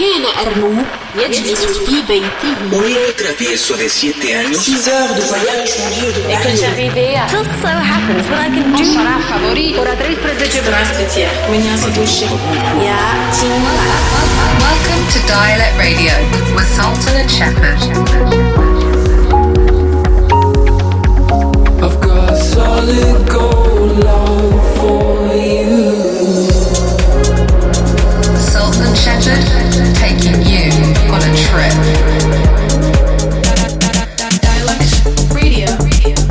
كان أرنوب يجلس في بيته Un niño travieso de 7 años 6 heures de voyage, mon Dieu, de Paris. Just so happens that I can do Ora 13 Здравствуйте, меня зовут Ши. Я Тимура. Welcome to Dialect Radio with Sultan and Shepherd. I've got solid gold love Dialect Radio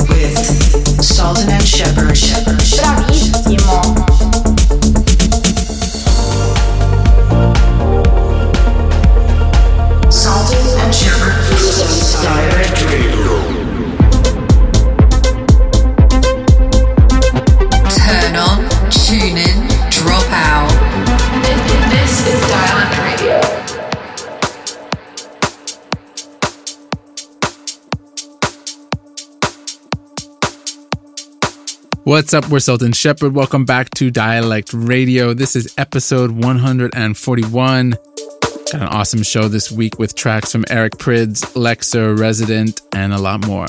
with Sultan and Shepard. What's up? We're Sultan Shepard. Welcome back to Dialect Radio. This is episode 141. Got an awesome show this week with tracks from Eric Prydz, Lexa, Resident, and a lot more.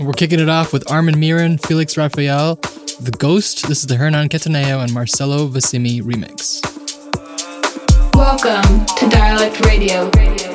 We're kicking it off with Armen Miran, Felix Raphael, The Ghost. This is the Hernan Cattaneo and Marcelo Vasami remix. Welcome to Dialect Radio. Dialect Radio.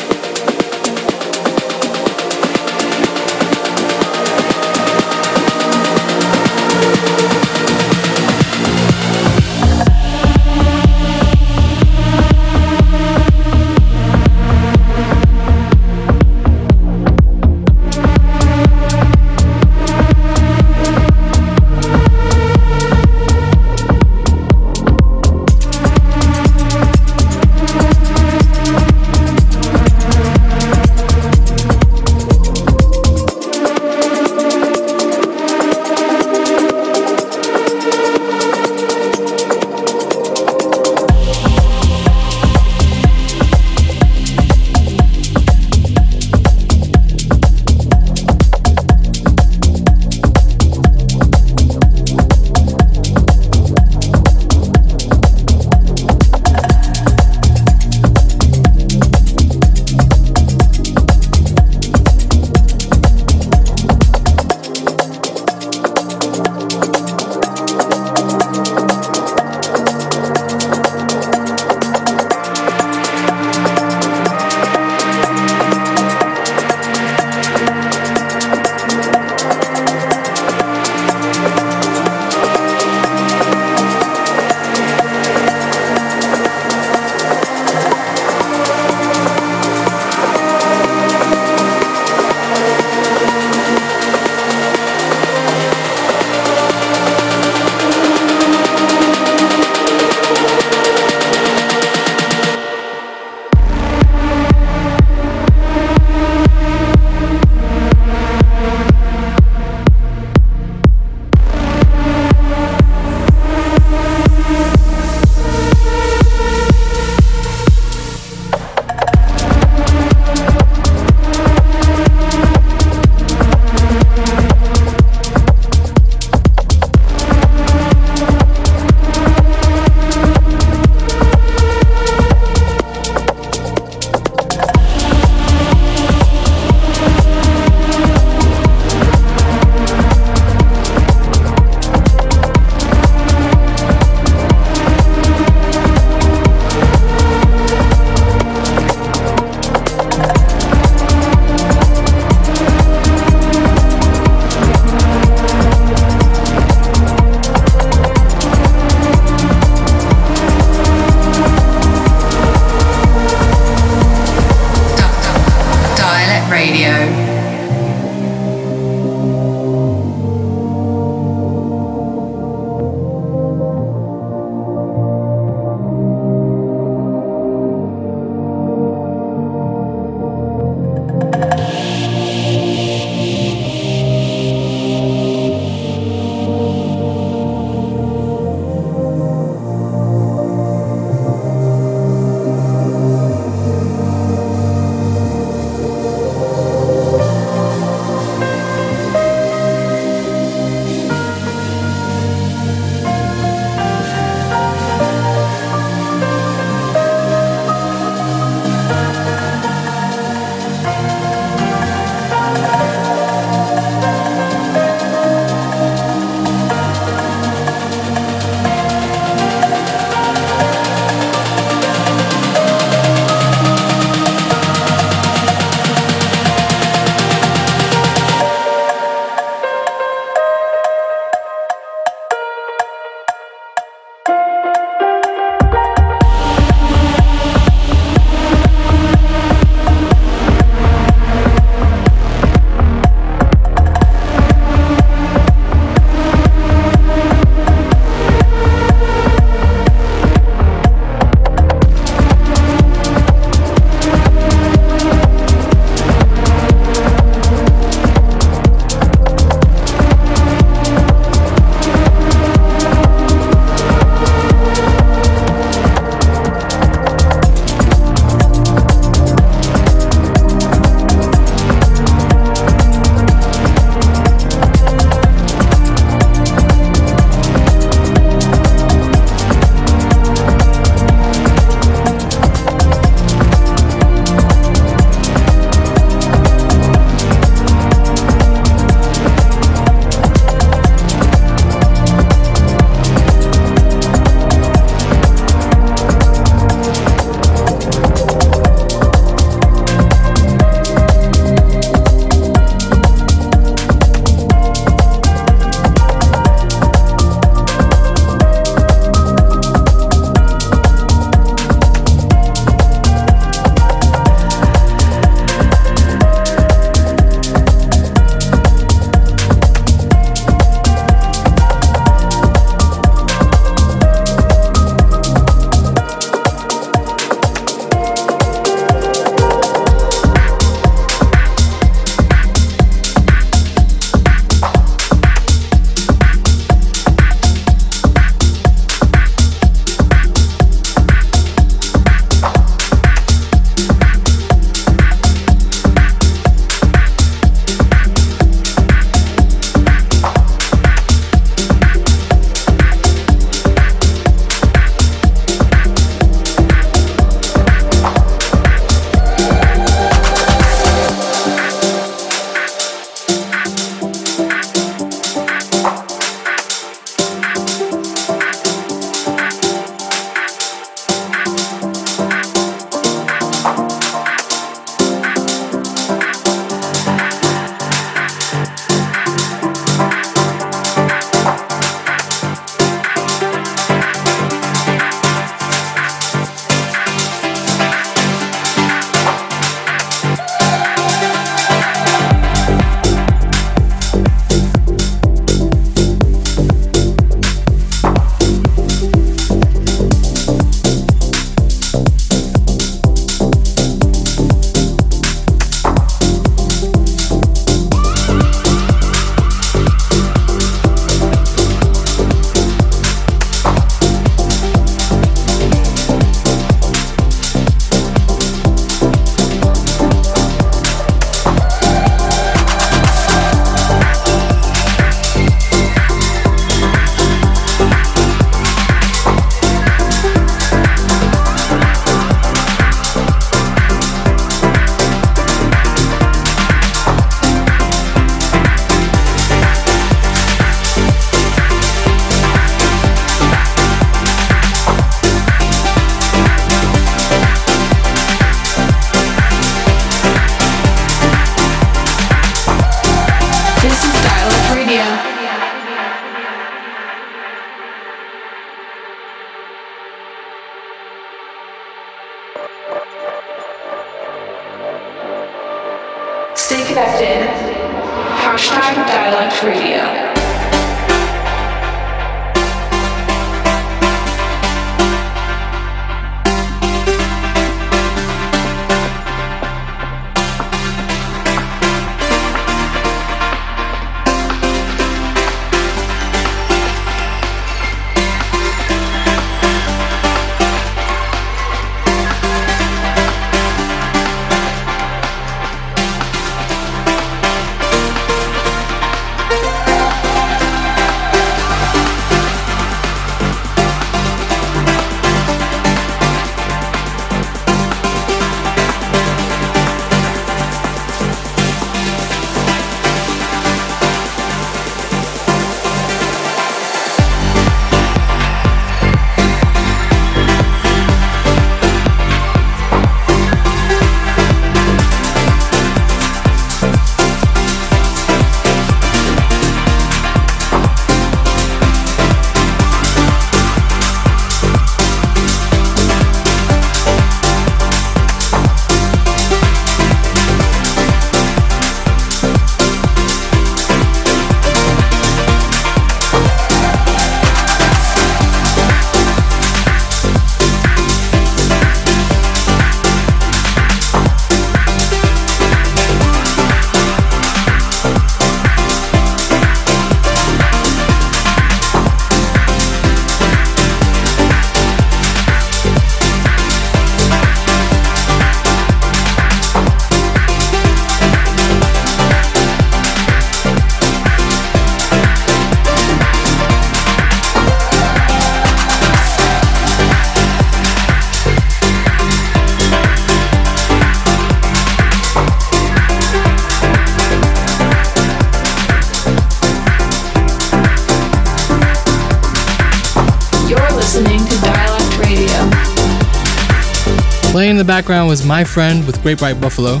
The background was My Friend with Great White Buffalo.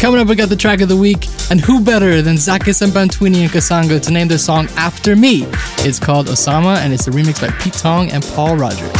Coming up, we got the track of the week, and who better than Zakes and Bantwini and Kasango to name their song after me? It's called Osama, and it's a remix by Pete Tong and Paul Rogers.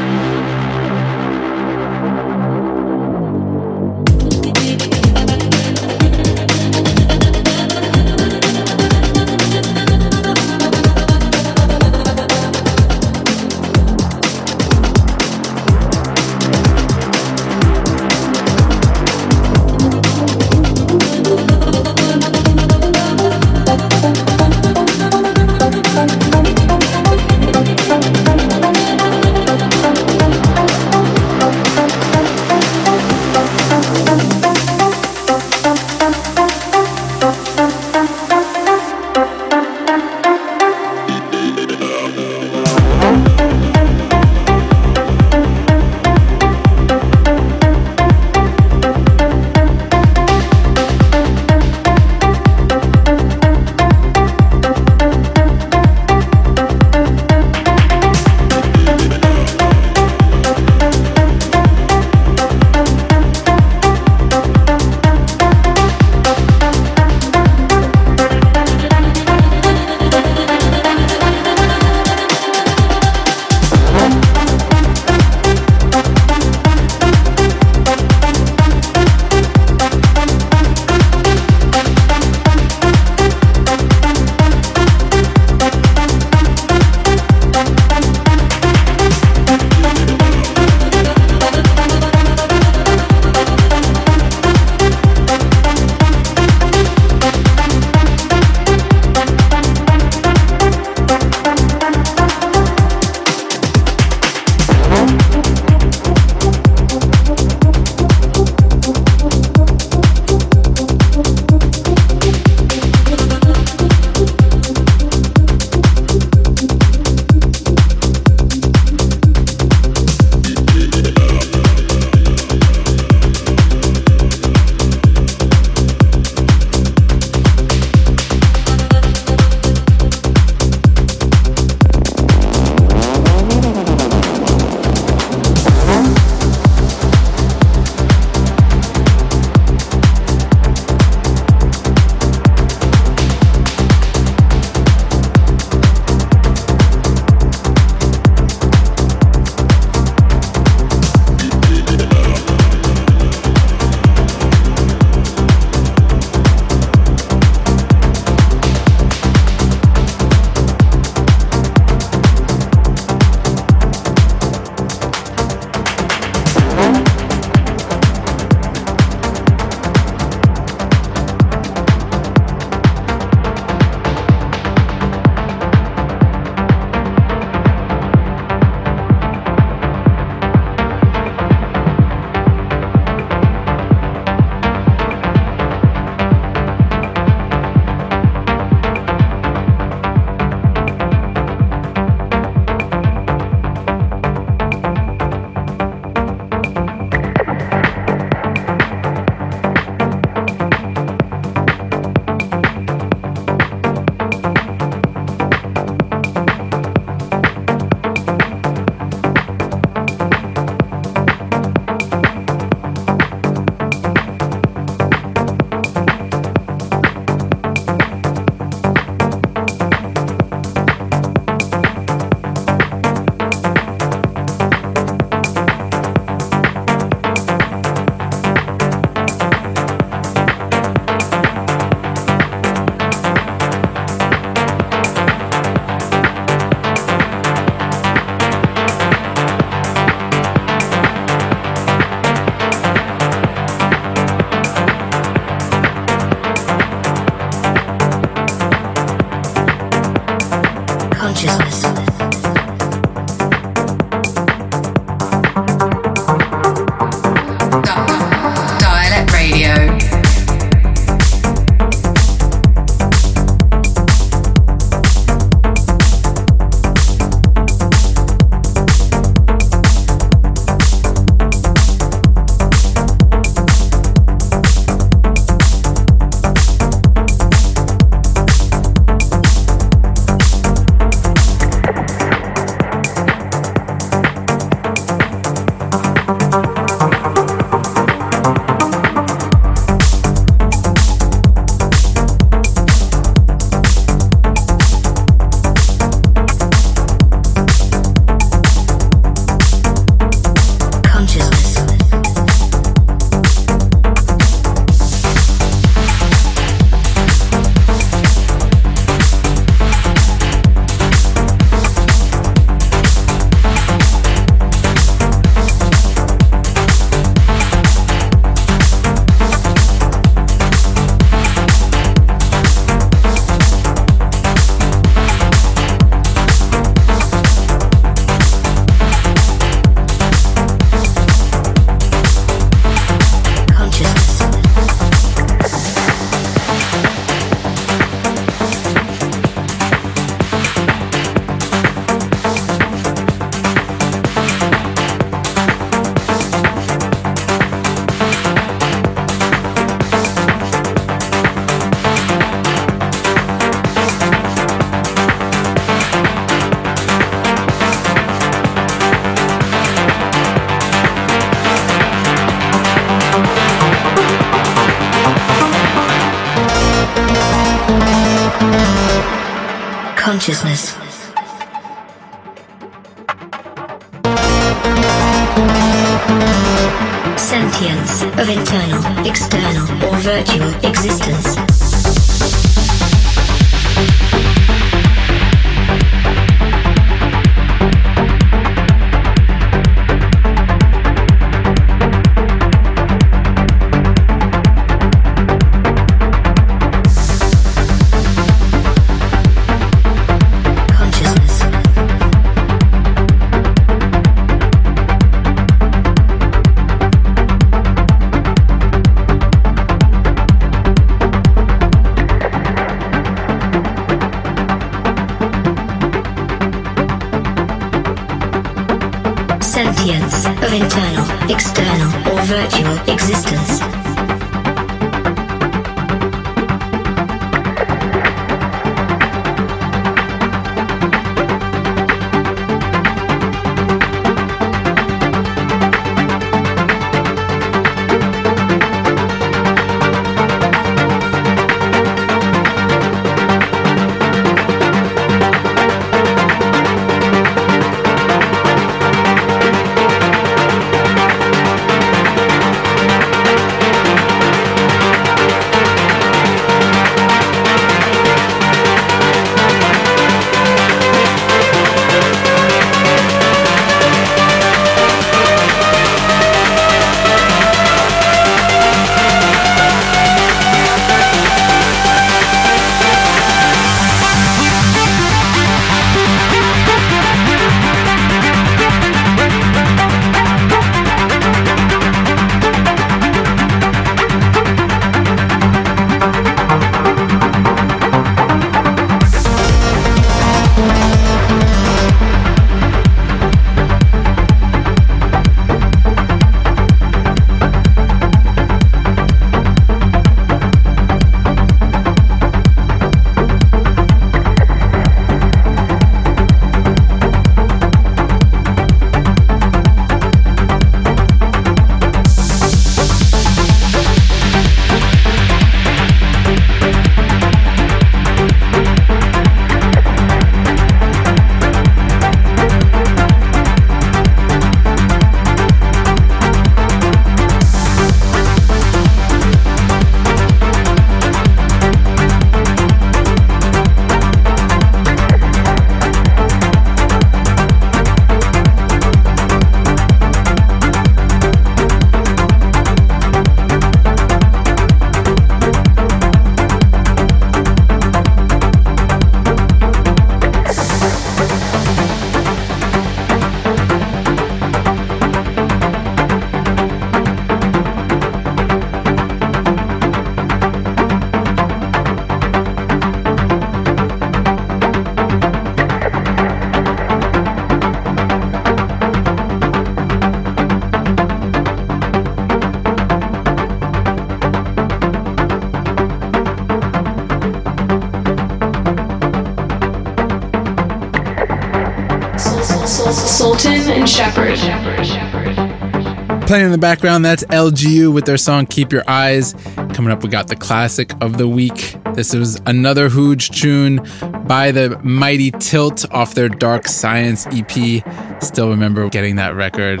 Playing in the background, that's LGU with their song Keep Your Eyes. Coming up, we got the classic of the week. This is another huge tune by the Mighty Tilt off their Dark Science EP. Still remember getting that record.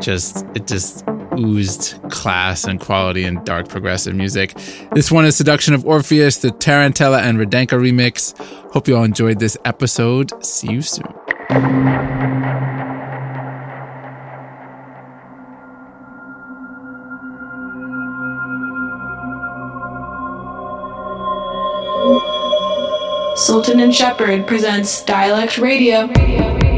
Just, it just oozed class and quality and dark progressive music. This one is Seduction of Orpheus, the Tarantella and Redanka remix. Hope you all enjoyed this episode. See you soon. Sultan and Shepard presents Dialed In Radio.